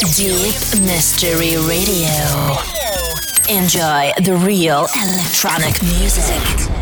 Deep Mystery Radio. Enjoy the real electronic music.